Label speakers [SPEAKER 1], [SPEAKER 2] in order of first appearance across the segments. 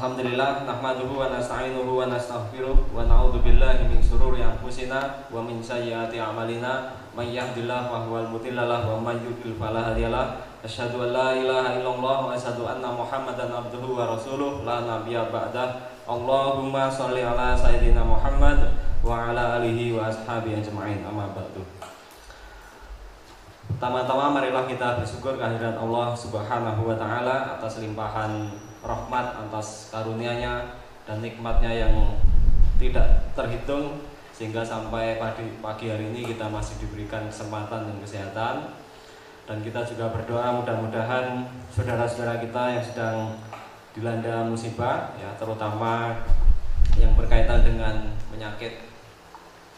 [SPEAKER 1] Alhamdulillah nahmaduhu wa nasta'inuhu wa nastaghfiruh wa na'udzu billahi min shururi anfusina wa min sayyiati a'malina. May yahdihillahu fa mudhillalah wa may yudlil fala hadiyalah asyhadu an la ilaha illallah wa asyhadu anna muhammadan abduhu wa rasuluh. La nabiyya ba'dah. Allahumma shalli ala sayyidina Muhammad wa ala alihi wa ashabihi ajma'in. Amma ba'du. Pertama-tama marilah kita bersyukur kehadiran Allah Subhanahu wa taala atas limpahan rahmat atas karunia-Nya dan nikmatnya yang tidak terhitung sehingga sampai pagi, pagi hari ini kita masih diberikan kesempatan dan kesehatan. Dan kita juga berdoa mudah-mudahan saudara-saudara kita yang sedang dilanda musibah ya terutama yang berkaitan dengan penyakit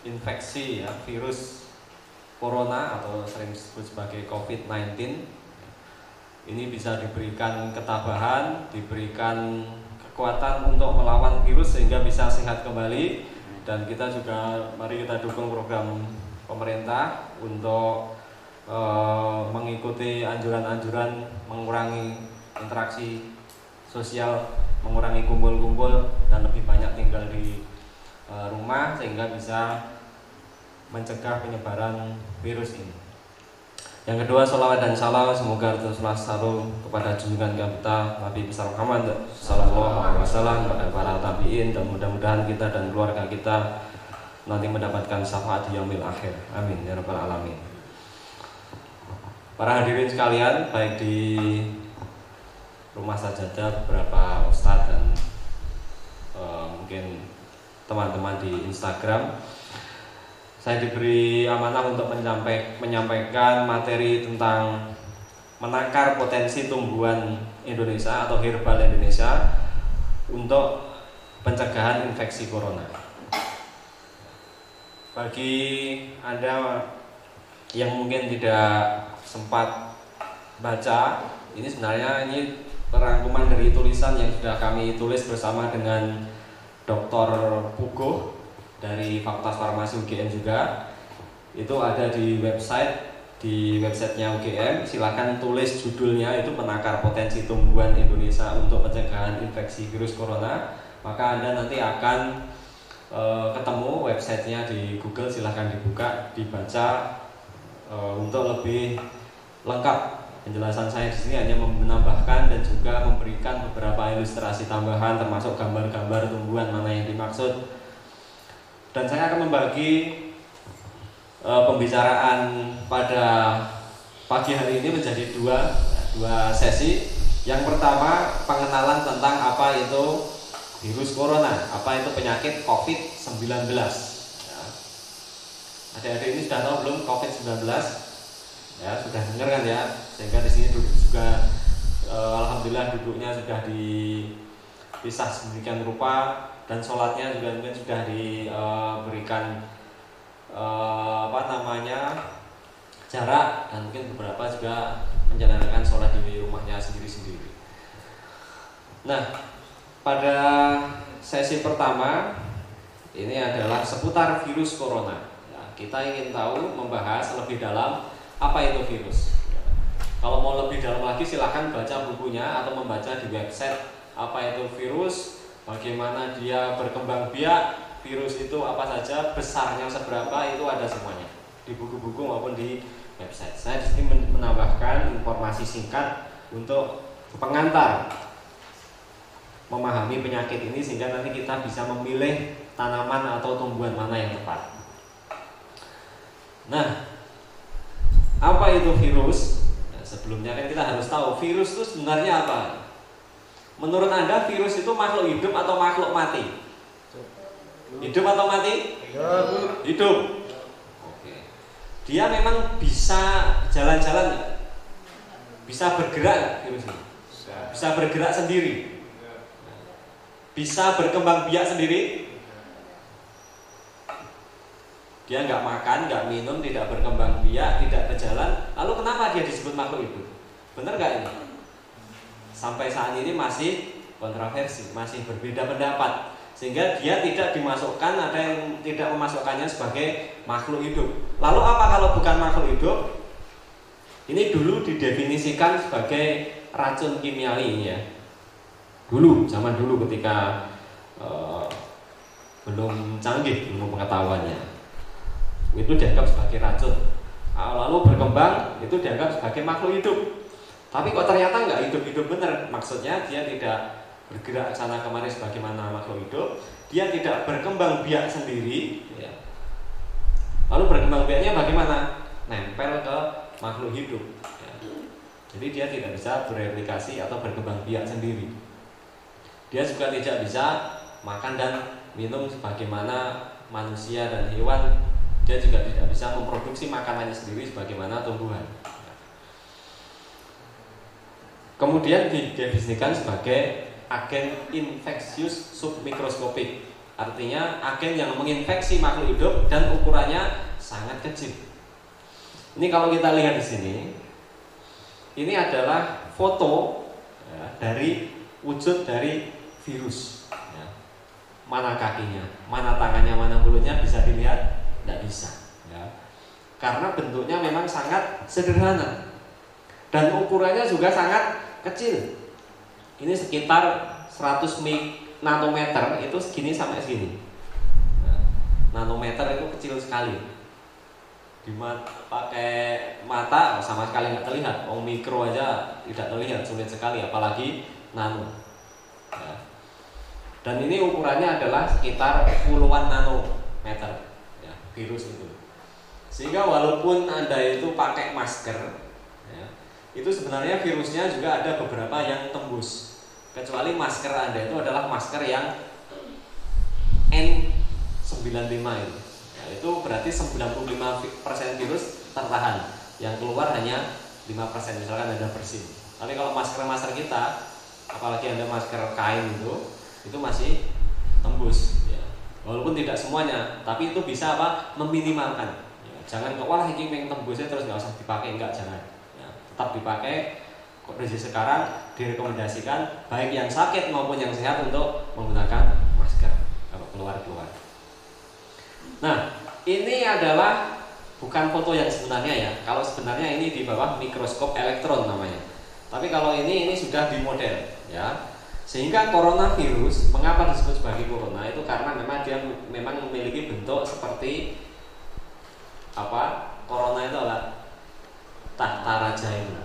[SPEAKER 1] infeksi ya virus corona atau sering disebut sebagai COVID-19 ini bisa diberikan ketabahan, diberikan kekuatan untuk melawan virus sehingga bisa sehat kembali dan kita juga mari kita dukung program pemerintah untuk e, mengikuti anjuran-anjuran mengurangi interaksi sosial, mengurangi kumpul-kumpul dan lebih banyak tinggal di e, rumah sehingga bisa mencegah penyebaran virus ini. Yang kedua, salawat dan salam semoga teruslah selalu kepada junjungan kita Nabi besar Muhammad Sallallahu Alaihi Wasallam kepada para tabiin dan mudah-mudahan kita dan keluarga kita nanti mendapatkan syafaat di yaumil akhir. Amin ya rabbal alamin. Para hadirin sekalian, baik di rumah sajadah beberapa ustadz dan uh, mungkin teman-teman di Instagram saya diberi amanah untuk menyampaikan materi tentang menakar potensi tumbuhan Indonesia atau herbal Indonesia untuk pencegahan infeksi corona. Bagi Anda yang mungkin tidak sempat baca, ini sebenarnya ini perangkuman dari tulisan yang sudah kami tulis bersama dengan Dr. Pugo dari Fakultas Farmasi UGM juga. Itu ada di website di websitenya UGM silahkan tulis judulnya itu penakar potensi tumbuhan Indonesia untuk pencegahan infeksi virus corona. Maka anda nanti akan e, ketemu websitenya di Google. Silahkan dibuka dibaca e, untuk lebih lengkap penjelasan saya di sini. Hanya menambahkan dan juga memberikan beberapa ilustrasi tambahan termasuk gambar-gambar tumbuhan mana yang dimaksud dan saya akan membagi e, pembicaraan pada pagi hari ini menjadi dua dua sesi. Yang pertama pengenalan tentang apa itu virus corona, apa itu penyakit COVID-19. Ya. Adik-adik ini sudah tahu belum COVID-19? Ya sudah dengar kan ya, sehingga di sini duduk juga e, alhamdulillah duduknya sudah dipisah sedemikian rupa dan sholatnya juga mungkin sudah diberikan uh, apa namanya jarak dan mungkin beberapa juga menjalankan sholat di rumahnya sendiri-sendiri. Nah, pada sesi pertama ini adalah seputar virus corona. Ya, kita ingin tahu membahas lebih dalam apa itu virus. Kalau mau lebih dalam lagi silahkan baca bukunya atau membaca di website apa itu virus bagaimana dia berkembang biak, virus itu apa saja, besarnya seberapa itu ada semuanya di buku-buku maupun di website. Saya di sini menambahkan informasi singkat untuk pengantar memahami penyakit ini sehingga nanti kita bisa memilih tanaman atau tumbuhan mana yang tepat. Nah, apa itu virus? Nah, sebelumnya kan kita harus tahu virus itu sebenarnya apa. Menurut Anda virus itu makhluk hidup atau makhluk mati? Hidup atau mati? Hidup. Oke. Dia memang bisa jalan-jalan Bisa bergerak virus ini? Bisa bergerak sendiri? Bisa berkembang biak sendiri? Dia nggak makan, nggak minum, tidak berkembang biak, tidak berjalan. Lalu kenapa dia disebut makhluk hidup? Benar nggak ini? Sampai saat ini masih kontroversi, masih berbeda pendapat sehingga dia tidak dimasukkan ada yang tidak memasukkannya sebagai makhluk hidup. Lalu apa kalau bukan makhluk hidup? Ini dulu didefinisikan sebagai racun kimiawi ya. dulu zaman dulu ketika uh, belum canggih belum pengetahuannya itu dianggap sebagai racun lalu berkembang itu dianggap sebagai makhluk hidup tapi kok ternyata nggak hidup-hidup benar maksudnya dia tidak bergerak sana kemari sebagaimana makhluk hidup. Dia tidak berkembang biak sendiri. Ya. lalu berkembang biaknya bagaimana? Nempel ke makhluk hidup. Ya. jadi dia tidak bisa bereplikasi atau berkembang biak sendiri. Dia juga tidak bisa makan dan minum sebagaimana manusia dan hewan. Dia juga tidak bisa memproduksi makanannya sendiri sebagaimana tumbuhan kemudian didefinisikan sebagai agen infeksius submikroskopik artinya agen yang menginfeksi makhluk hidup dan ukurannya sangat kecil ini kalau kita lihat di sini ini adalah foto ya, dari wujud dari virus ya. mana kakinya mana tangannya mana mulutnya bisa dilihat tidak bisa ya. karena bentuknya memang sangat sederhana dan ukurannya juga sangat kecil. Ini sekitar 100 nanometer itu segini sampai segini. Nah, nanometer itu kecil sekali. Di pakai mata sama sekali nggak terlihat. Oh mikro aja tidak terlihat sulit sekali apalagi nano. Ya. dan ini ukurannya adalah sekitar puluhan nanometer ya, virus itu. Sehingga walaupun anda itu pakai masker itu sebenarnya virusnya juga ada beberapa yang tembus kecuali masker Anda itu adalah masker yang N95 itu. Ya, itu berarti 95% virus tertahan. Yang keluar hanya 5% misalkan Anda bersih. Tapi kalau masker-masker kita, apalagi Anda masker kain itu, itu masih tembus ya. Walaupun tidak semuanya, tapi itu bisa apa? meminimalkan. Ya, jangan kok wah ini tembusnya terus nggak usah dipakai enggak jangan. Tetap dipakai kondisi sekarang direkomendasikan baik yang sakit maupun yang sehat untuk menggunakan masker kalau keluar-keluar. Nah, ini adalah bukan foto yang sebenarnya ya. Kalau sebenarnya ini di bawah mikroskop elektron namanya. Tapi kalau ini ini sudah di model ya. Sehingga coronavirus mengapa disebut sebagai corona itu karena memang dia memang memiliki bentuk seperti apa? Corona itu adalah tahta raja ini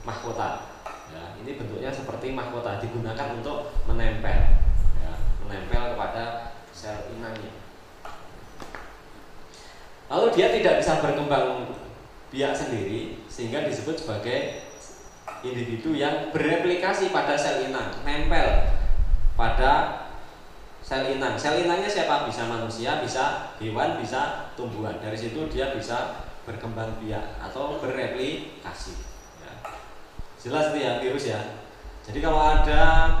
[SPEAKER 1] mahkota ya, ini bentuknya seperti mahkota digunakan untuk menempel ya, menempel kepada sel inangnya. Lalu dia tidak bisa berkembang biak sendiri sehingga disebut sebagai individu yang bereplikasi pada sel inang nempel pada sel inang. Sel inangnya siapa? Bisa manusia bisa hewan bisa tumbuhan. Dari situ dia bisa berkembang biak atau bereplikasi Jelas itu ya virus ya. Jadi kalau ada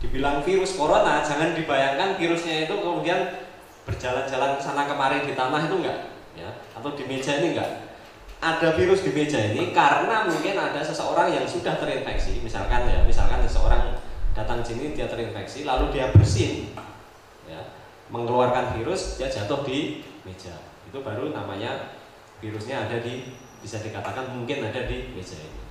[SPEAKER 1] dibilang virus corona, jangan dibayangkan virusnya itu kemudian berjalan-jalan ke sana kemarin di tanah itu enggak, ya, atau di meja ini enggak. Ada virus di meja ini karena mungkin ada seseorang yang sudah terinfeksi, misalkan ya, misalkan seseorang datang sini dia terinfeksi, lalu dia bersin, ya, mengeluarkan virus, dia jatuh di meja. Itu baru namanya virusnya ada di bisa dikatakan mungkin ada di meja ini.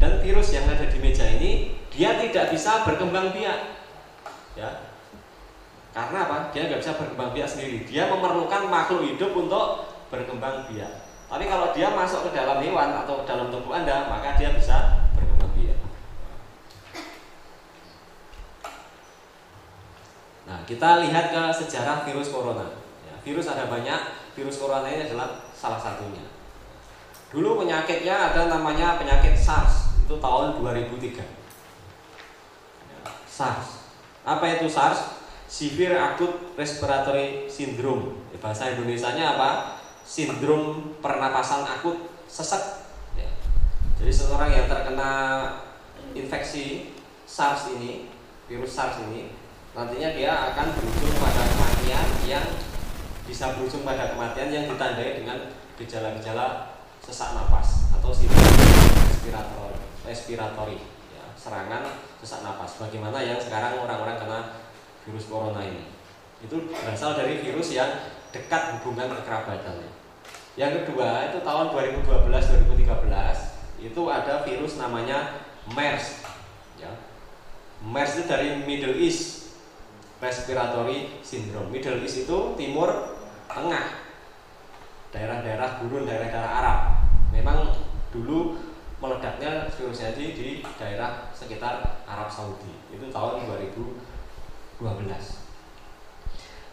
[SPEAKER 1] Dan virus yang ada di meja ini dia tidak bisa berkembang biak. Ya. Karena apa? Dia nggak bisa berkembang biak sendiri. Dia memerlukan makhluk hidup untuk berkembang biak. Tapi kalau dia masuk ke dalam hewan atau dalam tubuh anda maka dia bisa berkembang biak. Nah kita lihat ke sejarah virus corona. ya, virus ada banyak virus corona ini adalah salah satunya. Dulu penyakitnya ada namanya penyakit SARS itu tahun 2003 SARS. Apa itu SARS? Severe Acute Respiratory Syndrome. Bahasa Indonesia nya apa? Sindrom pernapasan akut sesek ya. jadi seseorang yang terkena infeksi SARS ini virus SARS ini nantinya dia akan berujung pada kematian yang bisa berujung pada kematian yang ditandai dengan gejala-gejala sesak napas atau respirator respiratori. Ya, serangan sesak napas. Bagaimana yang sekarang orang-orang kena virus corona ini? Itu berasal dari virus yang dekat hubungan kekerabatannya yang kedua itu tahun 2012 2013 itu ada virus namanya MERS. Ya. MERS itu dari Middle East Respiratory Syndrome. Middle East itu timur tengah, daerah-daerah gurun, daerah-daerah Arab. Memang dulu meledaknya virusnya di, di daerah sekitar Arab Saudi. Itu tahun 2012.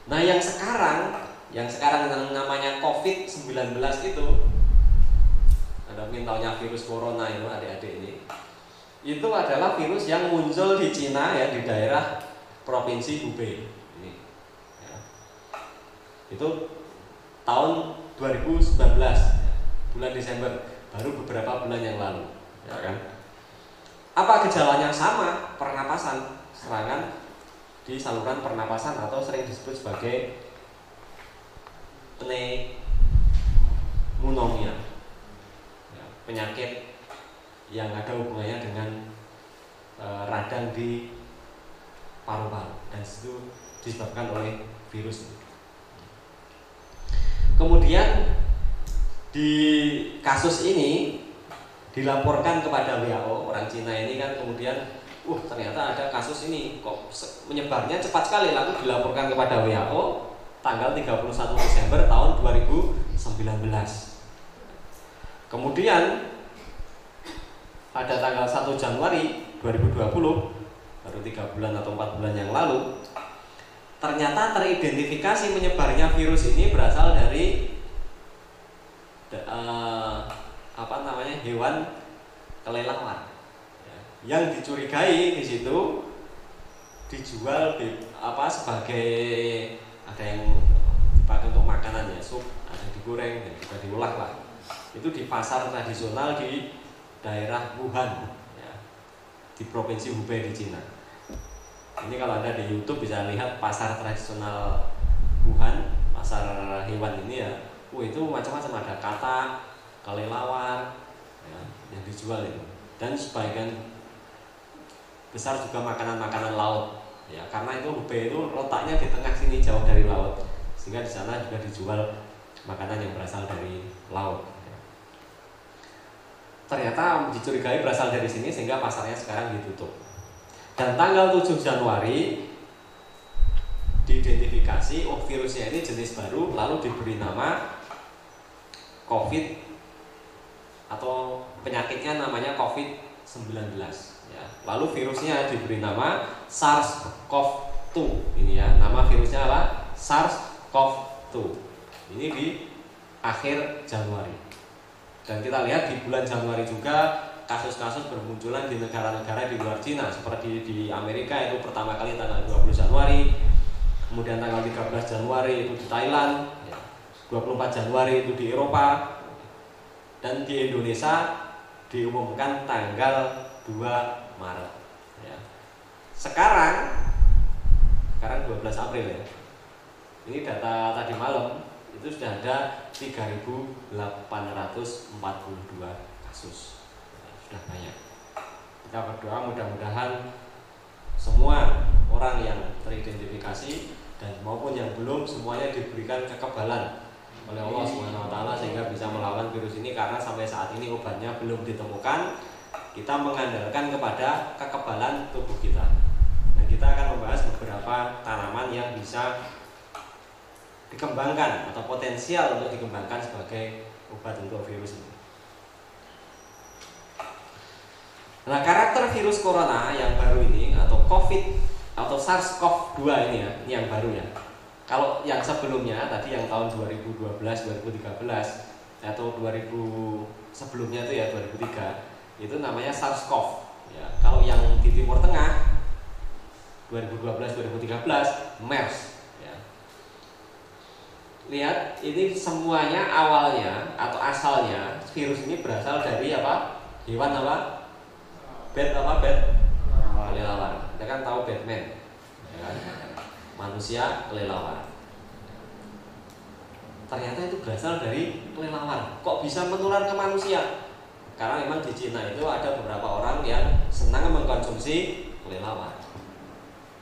[SPEAKER 1] Nah, yang sekarang yang sekarang namanya COVID-19 itu ada mungkin taunya virus corona itu adik-adik ini itu adalah virus yang muncul di Cina ya di daerah provinsi Hubei. Itu tahun 2019 ya, bulan Desember baru beberapa bulan yang lalu ya kan apa gejalanya sama pernapasan serangan di saluran pernapasan atau sering disebut sebagai pneumonia ya, penyakit yang ada hubungannya dengan e, radang di paru-paru dan itu disebabkan oleh virus. Kemudian di kasus ini dilaporkan kepada WHO orang Cina ini kan kemudian uh ternyata ada kasus ini kok menyebarnya cepat sekali lalu dilaporkan kepada WHO tanggal 31 Desember tahun 2019. Kemudian pada tanggal 1 Januari 2020 baru tiga bulan atau empat bulan yang lalu ternyata teridentifikasi menyebarnya virus ini berasal dari uh, apa namanya hewan kelelawar. Ya, yang dicurigai di situ dijual apa sebagai ada yang dipakai untuk makanan ya sup ada digoreng dan juga diolah lah. Itu di pasar tradisional di daerah Wuhan ya, di provinsi Hubei di Cina ini kalau anda di YouTube bisa lihat pasar tradisional Wuhan pasar hewan ini ya. Oh itu macam-macam. Ada kata kelelawar ya, yang dijual itu. Dan sebagian besar juga makanan-makanan laut ya. Karena itu Hubei itu letaknya di tengah sini jauh dari laut. Sehingga di sana juga dijual makanan yang berasal dari laut ternyata dicurigai berasal dari sini sehingga pasarnya sekarang ditutup dan tanggal 7 Januari diidentifikasi oh virusnya ini jenis baru lalu diberi nama COVID atau penyakitnya namanya COVID-19 ya. Lalu virusnya diberi nama SARS-CoV-2. Ini ya, nama virusnya adalah SARS-CoV-2. Ini di akhir Januari. Dan kita lihat di bulan Januari juga kasus-kasus bermunculan di negara-negara di luar Cina seperti di Amerika itu pertama kali tanggal 20 Januari kemudian tanggal 13 Januari itu di Thailand 24 Januari itu di Eropa dan di Indonesia diumumkan tanggal 2 Maret ya. Sekarang sekarang 12 April ya. Ini data tadi malam itu sudah ada 3.842 kasus. Sudah banyak. Kita berdoa mudah-mudahan semua orang yang teridentifikasi dan maupun yang belum semuanya diberikan kekebalan oleh Allah Subhanahu wa taala sehingga bisa melawan virus ini karena sampai saat ini obatnya belum ditemukan kita mengandalkan kepada kekebalan tubuh kita. Dan kita akan membahas beberapa tanaman yang bisa dikembangkan atau potensial untuk dikembangkan sebagai obat untuk virus ini. Nah, karakter virus corona yang baru ini atau COVID atau SARS-CoV-2 ini ya, ini yang baru ya. Kalau yang sebelumnya tadi yang tahun 2012, 2013 atau 2000 sebelumnya itu ya 2003 itu namanya SARS-CoV. Ya, kalau yang di Timur Tengah 2012-2013 MERS. Ya. Lihat, ini semuanya awalnya atau asalnya virus ini berasal dari apa? Hewan apa? Bat apa? Bat? Kelelawar. Kita kan tahu Batman. Ya kan? Manusia kelelawar. Ternyata itu berasal dari kelelawar. Kok bisa menular ke manusia? Karena memang di Cina itu ada beberapa orang yang senang mengkonsumsi kelelawar.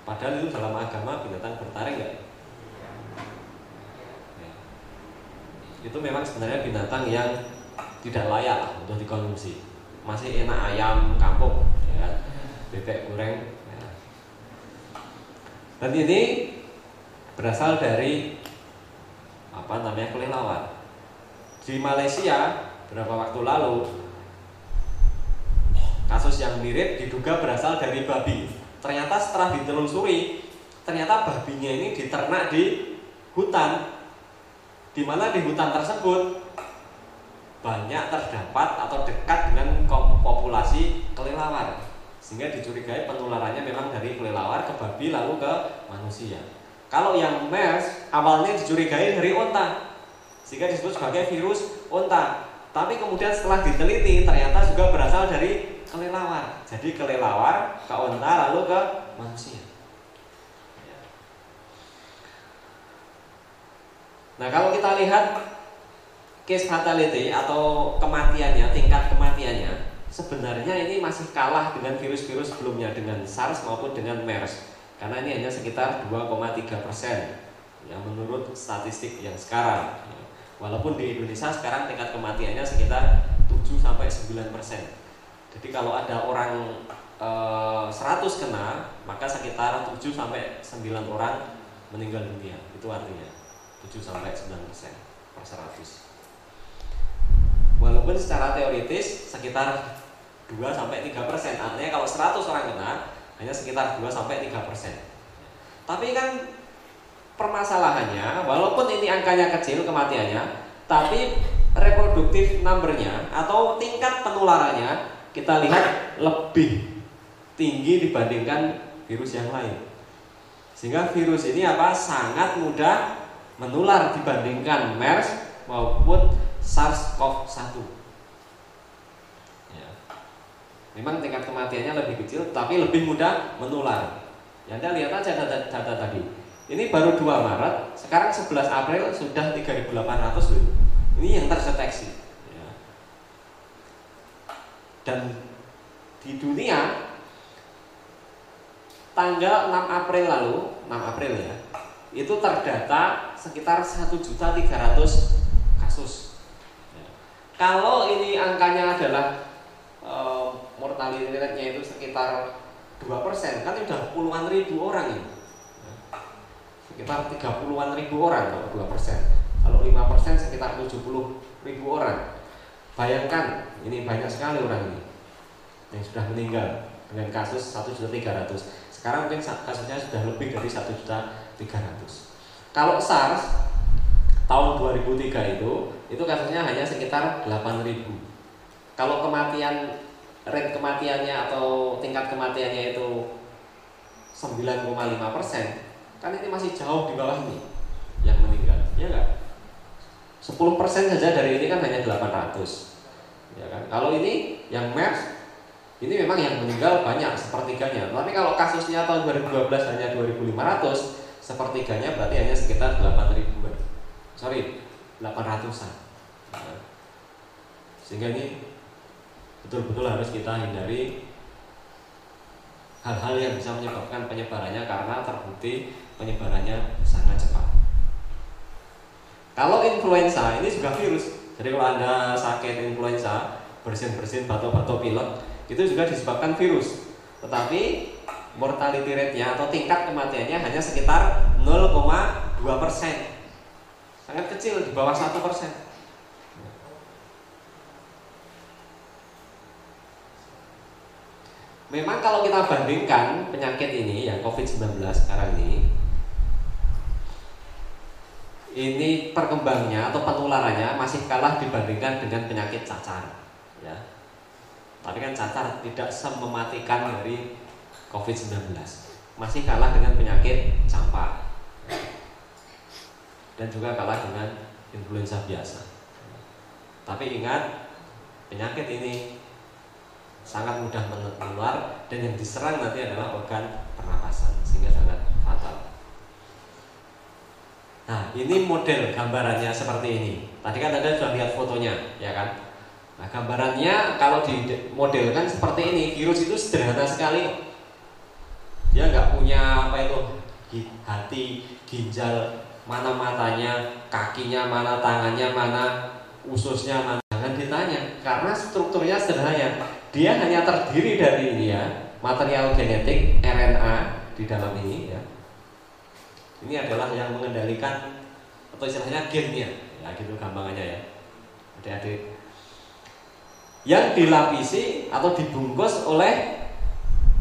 [SPEAKER 1] Padahal itu dalam agama binatang bertaring ya. Itu memang sebenarnya binatang yang tidak layak untuk dikonsumsi. Masih enak ayam kampung, ya, kan? bebek goreng, ya. Dan ini berasal dari apa namanya kelelawar. Di Malaysia beberapa waktu lalu kasus yang mirip diduga berasal dari babi. Ternyata setelah ditelusuri, ternyata babinya ini diternak di hutan. Di mana di hutan tersebut banyak terdapat atau dekat dengan populasi kelelawar sehingga dicurigai penularannya memang dari kelelawar ke babi lalu ke manusia. Kalau yang MERS awalnya dicurigai dari onta, sehingga disebut sebagai virus onta. Tapi kemudian setelah diteliti ternyata juga berasal dari kelelawar. Jadi kelelawar ke onta lalu ke manusia. Nah kalau kita lihat case fatality atau kematiannya, tingkat kematiannya, sebenarnya ini masih kalah dengan virus-virus sebelumnya dengan SARS maupun dengan MERS. Karena ini hanya sekitar 2,3 persen yang menurut statistik yang sekarang. Walaupun di Indonesia sekarang tingkat kematiannya sekitar 7 sampai 9 persen. Jadi kalau ada orang e, eh, 100 kena maka sekitar 7 sampai 9 orang meninggal dunia. Itu artinya 7 sampai 9 persen per 100 walaupun secara teoritis sekitar 2 sampai 3 persen. Artinya kalau 100 orang kena hanya sekitar 2 sampai 3 persen. Tapi kan permasalahannya, walaupun ini angkanya kecil kematiannya, tapi reproduktif numbernya atau tingkat penularannya kita lihat lebih tinggi dibandingkan virus yang lain. Sehingga virus ini apa sangat mudah menular dibandingkan MERS maupun SARS-CoV-1. Memang tingkat kematiannya lebih kecil, tapi lebih mudah menular. Ya Anda lihat aja data, data tadi. Ini baru 2 Maret, sekarang 11 April sudah 3.800 loh. Ini yang terdeteksi. Ya. Dan di dunia tanggal 6 April lalu, 6 April ya, itu terdata sekitar 1.300 kasus. Kalau ini angkanya adalah Eh, mortality rate-nya itu sekitar 2% kan udah puluhan ribu orang ini. Sekitar 30-an ribu orang kalau 2% kalau 5% sekitar 70 ribu orang. Bayangkan ini banyak sekali orang ini yang sudah meninggal dengan kasus 1.300 sekarang mungkin kasusnya sudah lebih dari 1.300 kalau SARS tahun 2003 itu itu kasusnya hanya sekitar 8.000 kalau kematian rate kematiannya atau tingkat kematiannya itu 9,5 persen, kan ini masih jauh di bawah ini yang meninggal, ya enggak? 10 persen saja dari ini kan hanya 800, ya kan? Kalau ini yang MERS ini memang yang meninggal banyak sepertiganya. Tapi kalau kasusnya tahun 2012 hanya 2.500, sepertiganya berarti hanya sekitar 8.000 Sorry, 800-an. Sehingga ini betul-betul harus kita hindari hal-hal yang bisa menyebabkan penyebarannya karena terbukti penyebarannya sangat cepat. Kalau influenza ini juga virus, jadi kalau anda sakit influenza, bersin-bersin batuk-batuk pilek, itu juga disebabkan virus. Tetapi mortality rate-nya atau tingkat kematiannya hanya sekitar 0,2 persen, sangat kecil di bawah satu persen. Memang kalau kita bandingkan penyakit ini yang COVID-19 sekarang ini ini perkembangannya atau penularannya masih kalah dibandingkan dengan penyakit cacar ya. Tapi kan cacar tidak semematikan dari COVID-19 Masih kalah dengan penyakit campak Dan juga kalah dengan influenza biasa Tapi ingat penyakit ini sangat mudah menular dan yang diserang nanti adalah organ pernapasan sehingga sangat fatal. Nah, ini model gambarannya seperti ini. Tadi kan Anda sudah lihat fotonya, ya kan? Nah, gambarannya kalau di model kan seperti ini. Virus itu sederhana sekali. Dia nggak punya apa itu hati, ginjal, mana matanya, kakinya, mana tangannya, mana ususnya, mana. Jangan ditanya, karena strukturnya sederhana dia hanya terdiri dari ini ya material genetik RNA di dalam ini ya Ini adalah yang mengendalikan atau istilahnya gennya, ya gitu gampangannya ya. Adik-adik. Yang dilapisi atau dibungkus oleh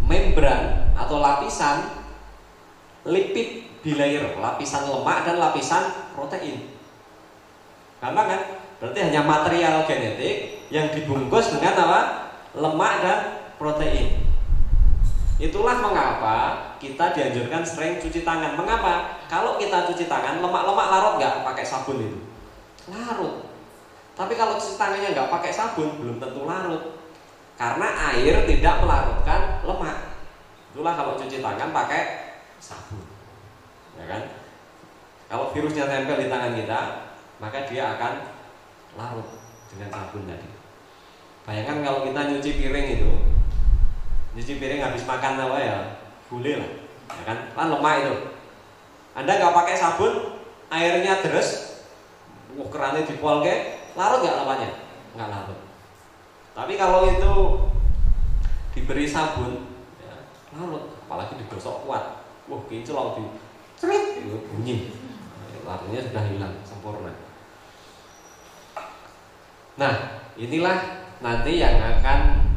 [SPEAKER 1] membran atau lapisan lipid bilayer, lapisan lemak dan lapisan protein. Gampang kan? Berarti hanya material genetik yang dibungkus dengan apa? Lemak dan protein. Itulah mengapa kita dianjurkan sering cuci tangan. Mengapa? Kalau kita cuci tangan, lemak-lemak larut nggak pakai sabun itu? Larut. Tapi kalau cuci tangannya nggak pakai sabun, belum tentu larut. Karena air tidak melarutkan lemak. Itulah kalau cuci tangan pakai sabun. Ya kan? Kalau virusnya tempel di tangan kita, maka dia akan larut dengan sabun tadi. Bayangkan kalau kita nyuci piring itu, nyuci piring habis makan apa ya? Boleh lah ya kan? Kan lemah itu. Anda nggak pakai sabun airnya deres wah kerannya dipol ke larut nggak lemahnya nggak larut. Tapi kalau itu diberi sabun ya, larut. Apalagi digosok kuat. Wah kinclong di cerit itu bunyi larutnya sudah hilang sempurna nah inilah nanti yang akan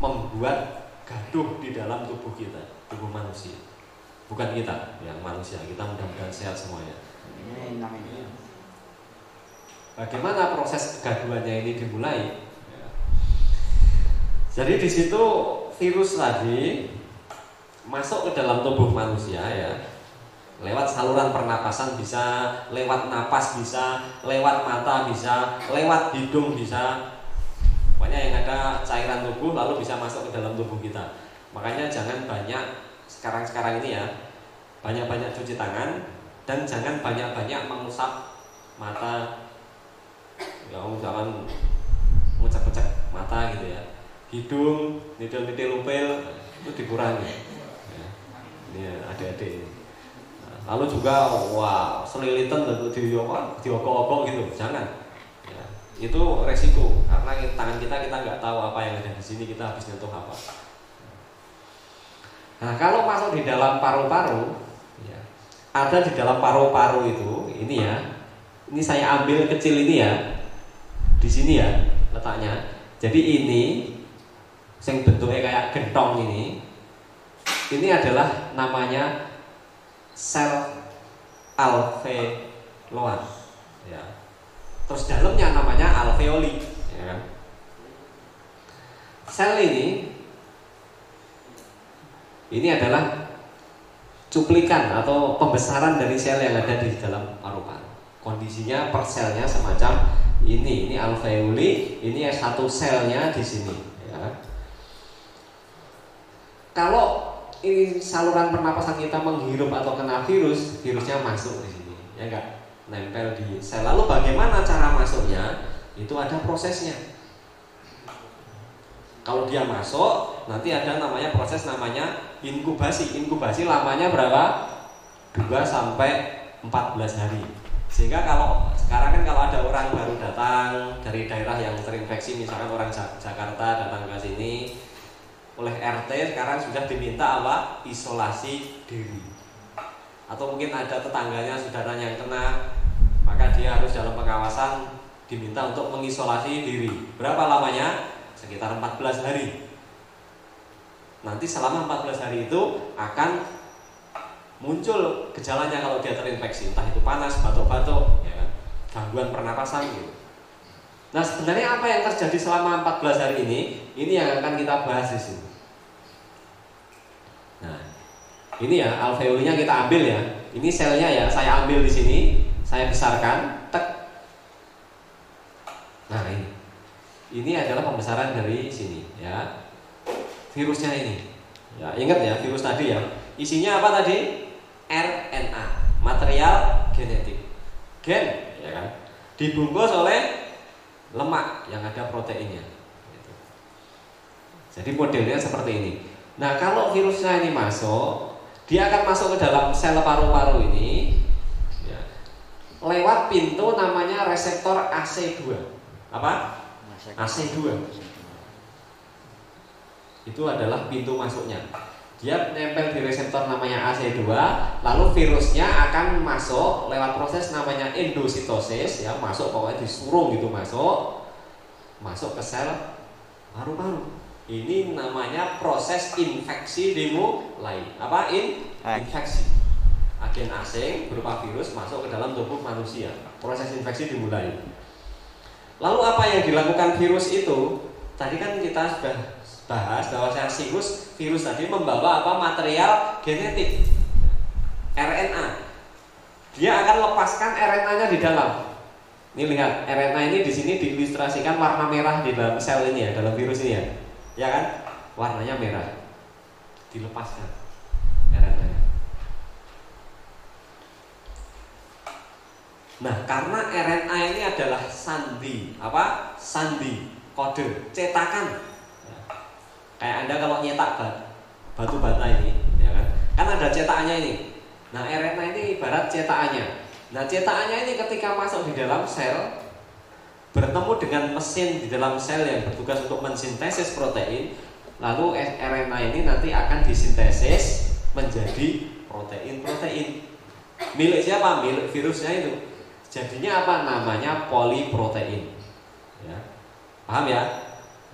[SPEAKER 1] membuat gaduh di dalam tubuh kita, tubuh manusia. Bukan kita, yang manusia. Kita mudah-mudahan sehat semuanya. Bagaimana proses kegaduhannya ini dimulai? Jadi di situ virus tadi masuk ke dalam tubuh manusia ya. Lewat saluran pernapasan bisa, lewat napas bisa, lewat mata bisa, lewat hidung bisa, Pokoknya yang ada cairan tubuh lalu bisa masuk ke dalam tubuh kita. Makanya jangan banyak sekarang-sekarang ini ya banyak-banyak cuci tangan dan jangan banyak-banyak mengusap mata. Ya jangan ngucap-ngucap mata gitu ya. Hidung nidil-nidil upil itu dikurangi. Ya, ini ya, adik-adik lalu juga wah selilitan dan di apa diokok-okok gitu jangan itu resiko karena tangan kita kita nggak tahu apa yang ada di sini kita habis nyentuh apa. Nah kalau masuk di dalam paru-paru, ya, ada di dalam paru-paru itu, ini ya, ini saya ambil kecil ini ya, di sini ya letaknya. Jadi ini, yang bentuknya kayak gentong ini, ini adalah namanya sel alveolar. Ya, Terus dalamnya namanya alveoli, ya kan? Sel ini ini adalah cuplikan atau pembesaran dari sel yang ada di dalam paru-paru. Kondisinya per selnya semacam ini, ini alveoli, ini satu selnya di sini. Ya. Kan? Kalau ini saluran pernapasan kita menghirup atau kena virus, virusnya masuk di sini, ya enggak? nempel di sel. Lalu bagaimana cara masuknya? Itu ada prosesnya. Kalau dia masuk, nanti ada namanya proses namanya inkubasi. Inkubasi lamanya berapa? 2 sampai 14 hari. Sehingga kalau sekarang kan kalau ada orang baru datang dari daerah yang terinfeksi, misalkan orang Jakarta datang ke sini, oleh RT sekarang sudah diminta apa? Isolasi diri. Atau mungkin ada tetangganya, saudaranya yang kena, maka dia harus dalam pengawasan diminta untuk mengisolasi diri. Berapa lamanya? Sekitar 14 hari. Nanti selama 14 hari itu akan muncul gejalanya kalau dia terinfeksi, entah itu panas, batuk-batuk, ya kan? gangguan pernapasan gitu. Nah sebenarnya apa yang terjadi selama 14 hari ini? Ini yang akan kita bahas di sini. Nah, ini ya alveolinya kita ambil ya. Ini selnya ya, saya ambil di sini saya besarkan, tek. Nah ini, ini adalah pembesaran dari sini, ya. Virusnya ini, ya ingat ya virus tadi ya. Isinya apa tadi? RNA, material genetik, gen, ya kan? Dibungkus oleh lemak yang ada proteinnya. Gitu. Jadi modelnya seperti ini. Nah kalau virusnya ini masuk, dia akan masuk ke dalam sel paru-paru ini lewat pintu namanya reseptor AC2. Apa? AC2. Itu adalah pintu masuknya. Dia nempel di reseptor namanya AC2 lalu virusnya akan masuk lewat proses namanya endositosis ya masuk pokoknya disurung gitu masuk masuk ke sel paru-paru. Ini namanya proses infeksi dimulai apa? In infeksi. Agen asing berupa virus masuk ke dalam tubuh manusia. Proses infeksi dimulai. Lalu apa yang dilakukan virus itu? Tadi kan kita sudah bahas bahwa virus virus tadi membawa apa material genetik RNA. Dia akan lepaskan RNA-nya di dalam. Ini lihat, RNA ini di sini diilustrasikan warna merah di dalam sel ini ya, dalam virus ini ya. Ya kan? Warnanya merah. Dilepaskan RNA. Nah, karena RNA ini adalah sandi, apa? Sandi, kode, cetakan Kayak Anda kalau nyetak batu bata ini, ya kan? Kan ada cetakannya ini. Nah, RNA ini ibarat cetakannya. Nah, cetakannya ini ketika masuk di dalam sel bertemu dengan mesin di dalam sel yang bertugas untuk mensintesis protein, lalu RNA ini nanti akan disintesis menjadi protein-protein. Milik siapa? Milik virusnya itu. Jadinya apa? Namanya poliprotein. Ya. Paham ya?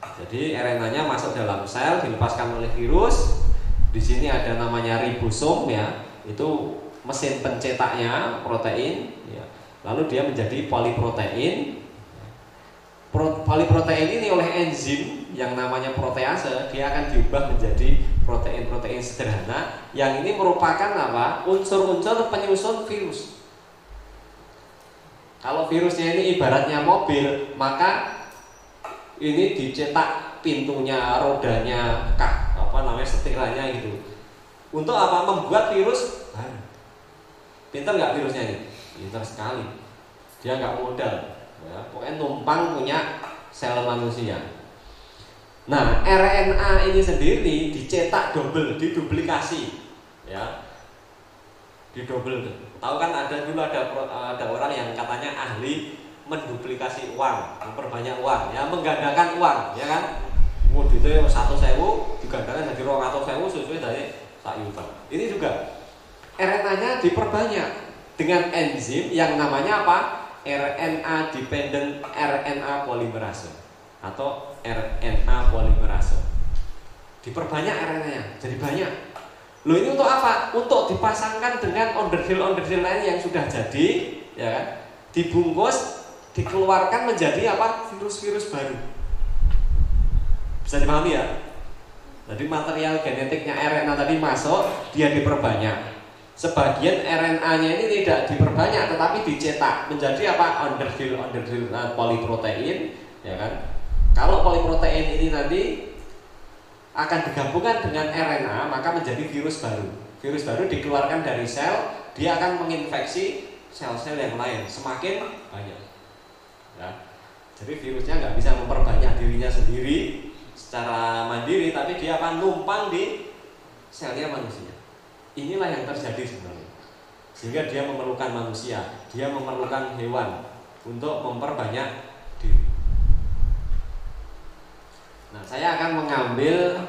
[SPEAKER 1] Jadi RNA-nya masuk dalam sel, dilepaskan oleh virus. Di sini ada namanya ribosom ya, itu mesin pencetaknya protein. Ya. Lalu dia menjadi poliprotein. Pro, poliprotein ini oleh enzim yang namanya protease, dia akan diubah menjadi protein-protein sederhana yang ini merupakan apa? Unsur-unsur penyusun virus. Kalau virusnya ini ibaratnya mobil, maka ini dicetak pintunya, rodanya, kak, apa namanya setirannya gitu. Untuk apa? Membuat virus baru. Pinter nggak virusnya ini? Pinter sekali. Dia nggak modal. Ya, pokoknya numpang punya sel manusia. Nah, RNA ini sendiri dicetak double, diduplikasi. Ya. Didouble. Tahu kan ada dulu ada ada orang yang katanya ahli menduplikasi uang, memperbanyak uang, ya menggandakan uang, ya kan? itu satu sewu digandakan jadi rong atau sewu sesuai dari sak Ini juga RNA-nya diperbanyak dengan enzim yang namanya apa? RNA dependent RNA polymerase atau RNA polymerase. Diperbanyak RNA-nya, jadi banyak. Loh ini untuk apa? Untuk dipasangkan dengan onderdil-onderdil lain yang sudah jadi, ya kan? Dibungkus dikeluarkan menjadi apa? Virus-virus baru. Bisa dipahami ya? Jadi material genetiknya RNA tadi masuk dia diperbanyak. Sebagian RNA-nya ini tidak diperbanyak tetapi dicetak menjadi apa? Onderdil onderdil nah, poliprotein ya kan? Kalau poliprotein ini nanti akan digabungkan dengan RNA maka menjadi virus baru. Virus baru dikeluarkan dari sel dia akan menginfeksi sel-sel yang lain. Semakin banyak ya. Jadi virusnya nggak bisa memperbanyak dirinya sendiri secara mandiri, tapi dia akan numpang di selnya manusia. Inilah yang terjadi sebenarnya. Sehingga dia memerlukan manusia, dia memerlukan hewan untuk memperbanyak diri. Nah, saya akan mengambil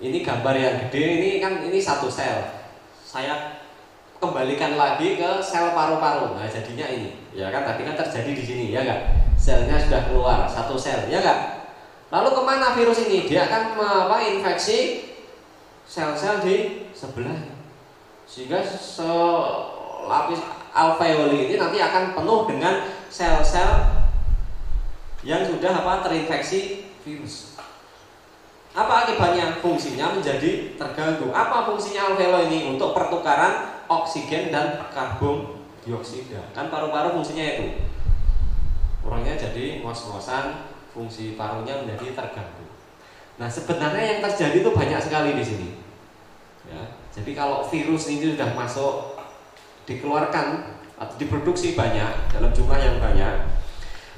[SPEAKER 1] ini gambar yang gede ini kan ini satu sel. Saya kembalikan lagi ke sel paru-paru. Nah, jadinya ini. Ya kan tadi kan terjadi di sini, ya enggak? Selnya sudah keluar satu sel, ya enggak? Lalu ke mana virus ini? Dia akan apa infeksi sel-sel di sebelah. Sehingga selapis alveoli ini nanti akan penuh dengan sel-sel yang sudah apa terinfeksi virus. Apa akibatnya? Fungsinya menjadi terganggu. Apa fungsinya alveoli ini? Untuk pertukaran oksigen dan karbon dioksida. Kan paru-paru fungsinya itu. Orangnya jadi ngos-ngosan, fungsi parunya menjadi terganggu. Nah, sebenarnya yang terjadi itu banyak sekali di sini. Ya, jadi kalau virus ini sudah masuk dikeluarkan atau diproduksi banyak dalam jumlah yang banyak,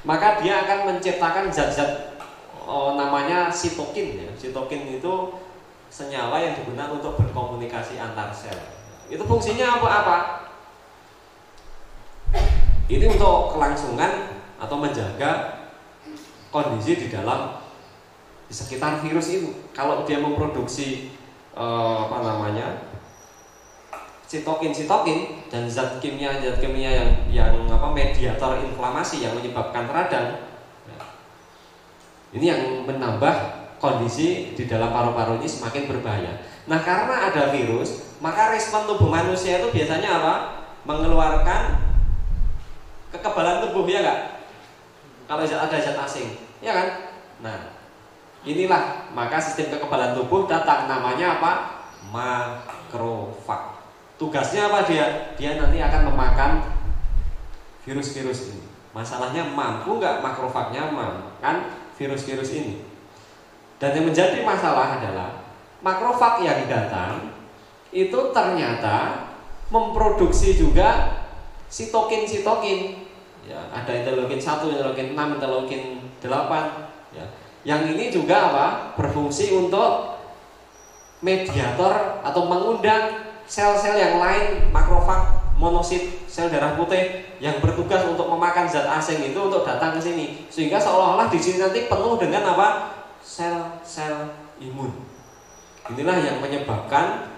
[SPEAKER 1] maka dia akan menciptakan zat-zat oh, namanya sitokin ya. Sitokin itu senyawa yang digunakan untuk berkomunikasi antar sel. Itu fungsinya apa-apa? Ini untuk kelangsungan atau menjaga kondisi di dalam di sekitar virus itu. Kalau dia memproduksi eh, apa namanya sitokin sitokin dan zat kimia zat kimia yang yang apa mediator inflamasi yang menyebabkan radang ini yang menambah kondisi di dalam paru-paru ini semakin berbahaya. Nah karena ada virus, maka respon tubuh manusia itu biasanya apa? Mengeluarkan kekebalan tubuh ya enggak? Kalau ada zat asing, ya kan? Nah inilah maka sistem kekebalan tubuh datang namanya apa? Makrofag. Tugasnya apa dia? Dia nanti akan memakan virus-virus ini. Masalahnya mampu nggak makrofagnya memakan virus-virus ini? Dan yang menjadi masalah adalah makrofag yang datang itu ternyata memproduksi juga sitokin-sitokin. Ya, ada interleukin 1, interleukin 6, interleukin 8 ya. Yang ini juga apa? berfungsi untuk mediator atau mengundang sel-sel yang lain makrofag monosit sel darah putih yang bertugas untuk memakan zat asing itu untuk datang ke sini sehingga seolah-olah di sini nanti penuh dengan apa sel-sel imun inilah yang menyebabkan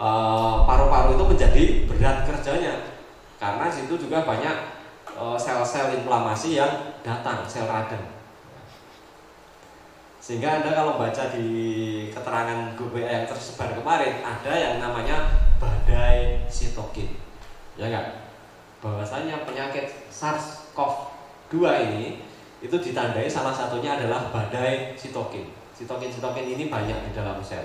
[SPEAKER 1] eh, paru-paru uh, itu menjadi berat kerjanya karena situ juga banyak eh, sel-sel inflamasi yang datang sel radang sehingga Anda kalau baca di keterangan GBA yang tersebar kemarin ada yang namanya badai sitokin. Ya enggak? Bahwasanya penyakit SARS-CoV-2 ini itu ditandai salah satunya adalah badai sitokin. Sitokin-sitokin ini banyak di dalam sel.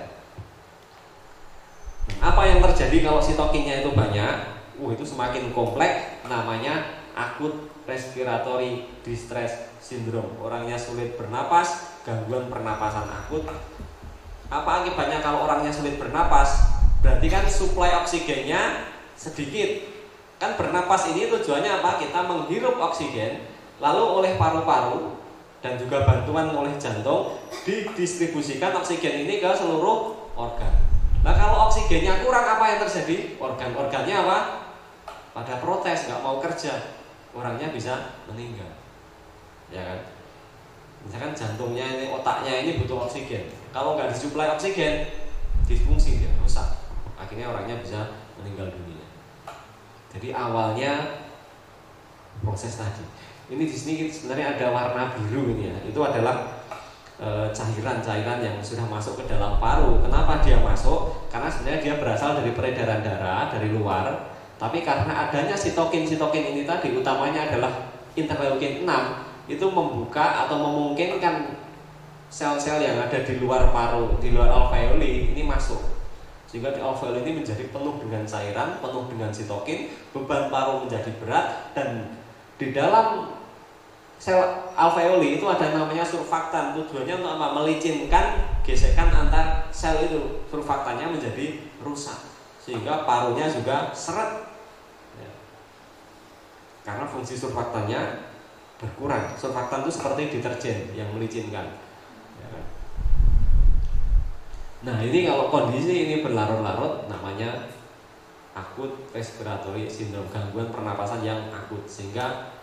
[SPEAKER 1] Apa yang terjadi kalau sitokinnya itu banyak? Uh, itu semakin kompleks namanya akut respiratory distress syndrome. Orangnya sulit bernapas, gangguan pernapasan akut. Apa akibatnya kalau orangnya sulit bernapas? Berarti kan suplai oksigennya sedikit. Kan bernapas ini tujuannya apa? Kita menghirup oksigen, lalu oleh paru-paru dan juga bantuan oleh jantung didistribusikan oksigen ini ke seluruh organ. Nah kalau oksigennya kurang apa yang terjadi? Organ-organnya apa? Pada protes, nggak mau kerja, orangnya bisa meninggal. Ya kan? misalkan jantungnya ini otaknya ini butuh oksigen kalau nggak disuplai oksigen disfungsi dia rusak akhirnya orangnya bisa meninggal dunia jadi awalnya proses tadi. Ini di sini sebenarnya ada warna biru ini ya. Itu adalah e, cairan-cairan yang sudah masuk ke dalam paru. Kenapa dia masuk? Karena sebenarnya dia berasal dari peredaran darah dari luar. Tapi karena adanya sitokin-sitokin ini tadi utamanya adalah interleukin 6 itu membuka atau memungkinkan sel-sel yang ada di luar paru, di luar alveoli ini masuk. Sehingga di alveoli ini menjadi penuh dengan cairan, penuh dengan sitokin, beban paru menjadi berat dan di dalam sel alveoli itu ada namanya surfaktan. Tujuannya untuk apa? Melicinkan gesekan antar sel itu. Surfaktannya menjadi rusak sehingga parunya juga seret. Ya. Karena fungsi surfaktannya berkurang. Surfaktan itu seperti deterjen yang melicinkan. Ya kan? Nah ini kalau kondisi ini berlarut-larut namanya akut respiratory syndrome gangguan pernapasan yang akut sehingga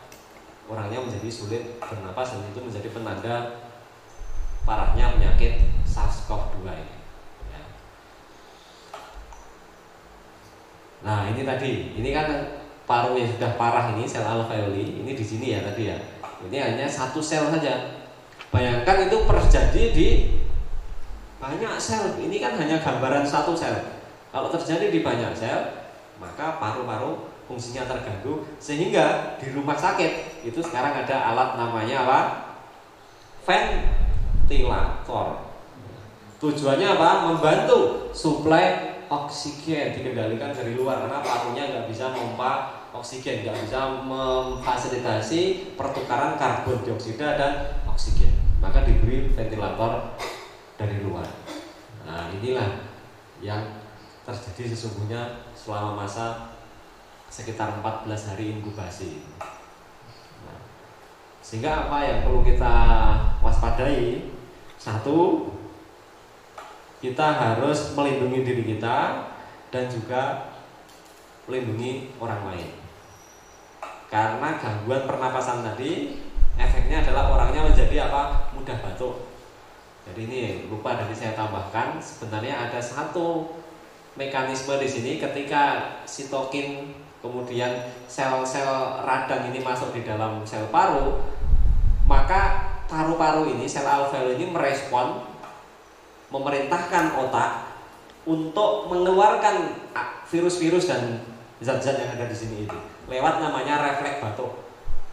[SPEAKER 1] orangnya menjadi sulit bernapas dan itu menjadi penanda parahnya penyakit SARS-CoV-2 ini. Ya. Nah ini tadi, ini kan paru yang sudah parah ini sel alveoli ini di sini ya tadi ya ini hanya satu sel saja bayangkan itu terjadi di banyak sel ini kan hanya gambaran satu sel kalau terjadi di banyak sel maka paru-paru fungsinya terganggu sehingga di rumah sakit itu sekarang ada alat namanya apa? Ventilator. Tujuannya apa? Membantu suplai oksigen dikendalikan dari luar karena parunya nggak bisa memompa oksigen nggak bisa memfasilitasi pertukaran karbon dioksida dan oksigen. Maka diberi ventilator dari luar. Nah inilah yang terjadi sesungguhnya selama masa sekitar 14 hari inkubasi. Nah, sehingga apa yang perlu kita waspadai? Satu kita harus melindungi diri kita dan juga melindungi orang lain. Karena gangguan pernapasan tadi efeknya adalah orangnya menjadi apa? Mudah batuk. Jadi ini lupa dari saya tambahkan sebenarnya ada satu mekanisme di sini ketika sitokin kemudian sel-sel radang ini masuk di dalam sel paru maka paru-paru ini sel alveol ini merespon memerintahkan otak untuk mengeluarkan virus-virus dan zat-zat yang ada di sini itu lewat namanya refleks batuk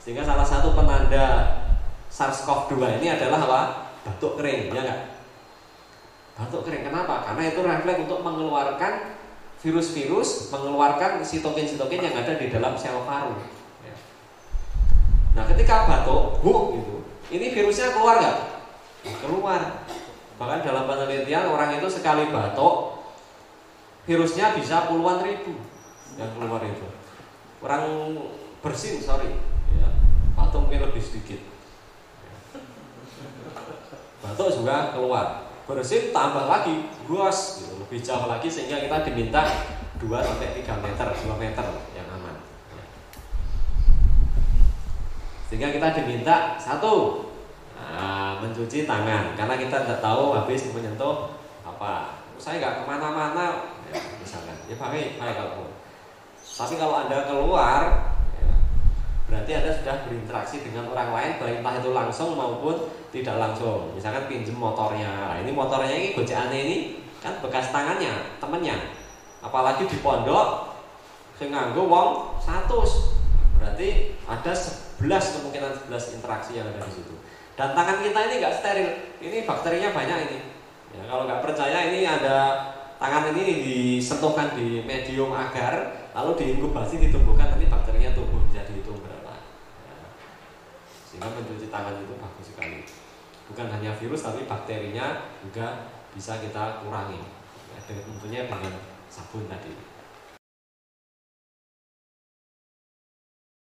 [SPEAKER 1] sehingga salah satu penanda SARS-CoV-2 ini adalah apa? batuk kering ya enggak batuk kering kenapa? karena itu refleks untuk mengeluarkan virus-virus mengeluarkan sitokin-sitokin yang ada di dalam sel paru. Ya. Nah, ketika batuk, bu, gitu, ini virusnya keluar nggak? Keluar. Bahkan dalam penelitian orang itu sekali batuk, virusnya bisa puluhan ribu yang keluar itu. Orang bersin, sorry, ya. batuk mungkin lebih sedikit. Batuk juga keluar bersin tambah lagi bros gitu, lebih jauh lagi sehingga kita diminta 2 sampai 3 meter 2 meter yang aman. Sehingga kita diminta satu nah, mencuci tangan. Karena kita tidak tahu habis menyentuh apa. Saya nggak ke mana-mana ya, misalkan. Ya baik baik kalau tapi kalau anda keluar berarti Anda sudah berinteraksi dengan orang lain baik entah itu langsung maupun tidak langsung. Misalkan pinjem motornya. Nah, ini motornya ini gocekannya ini kan bekas tangannya, temennya. Apalagi di pondok saya nganggo wong satu berarti ada 11 kemungkinan 11 interaksi yang ada di situ. Dan tangan kita ini nggak steril. Ini bakterinya banyak ini. Ya, kalau nggak percaya ini ada tangan ini disentuhkan di medium agar lalu diinkubasi ditumbuhkan nanti bakterinya tumbuh jadi itu sehingga mencuci tangan itu bagus sekali. Bukan hanya virus tapi bakterinya juga bisa kita kurangi. Ya, tentunya dengan sabun tadi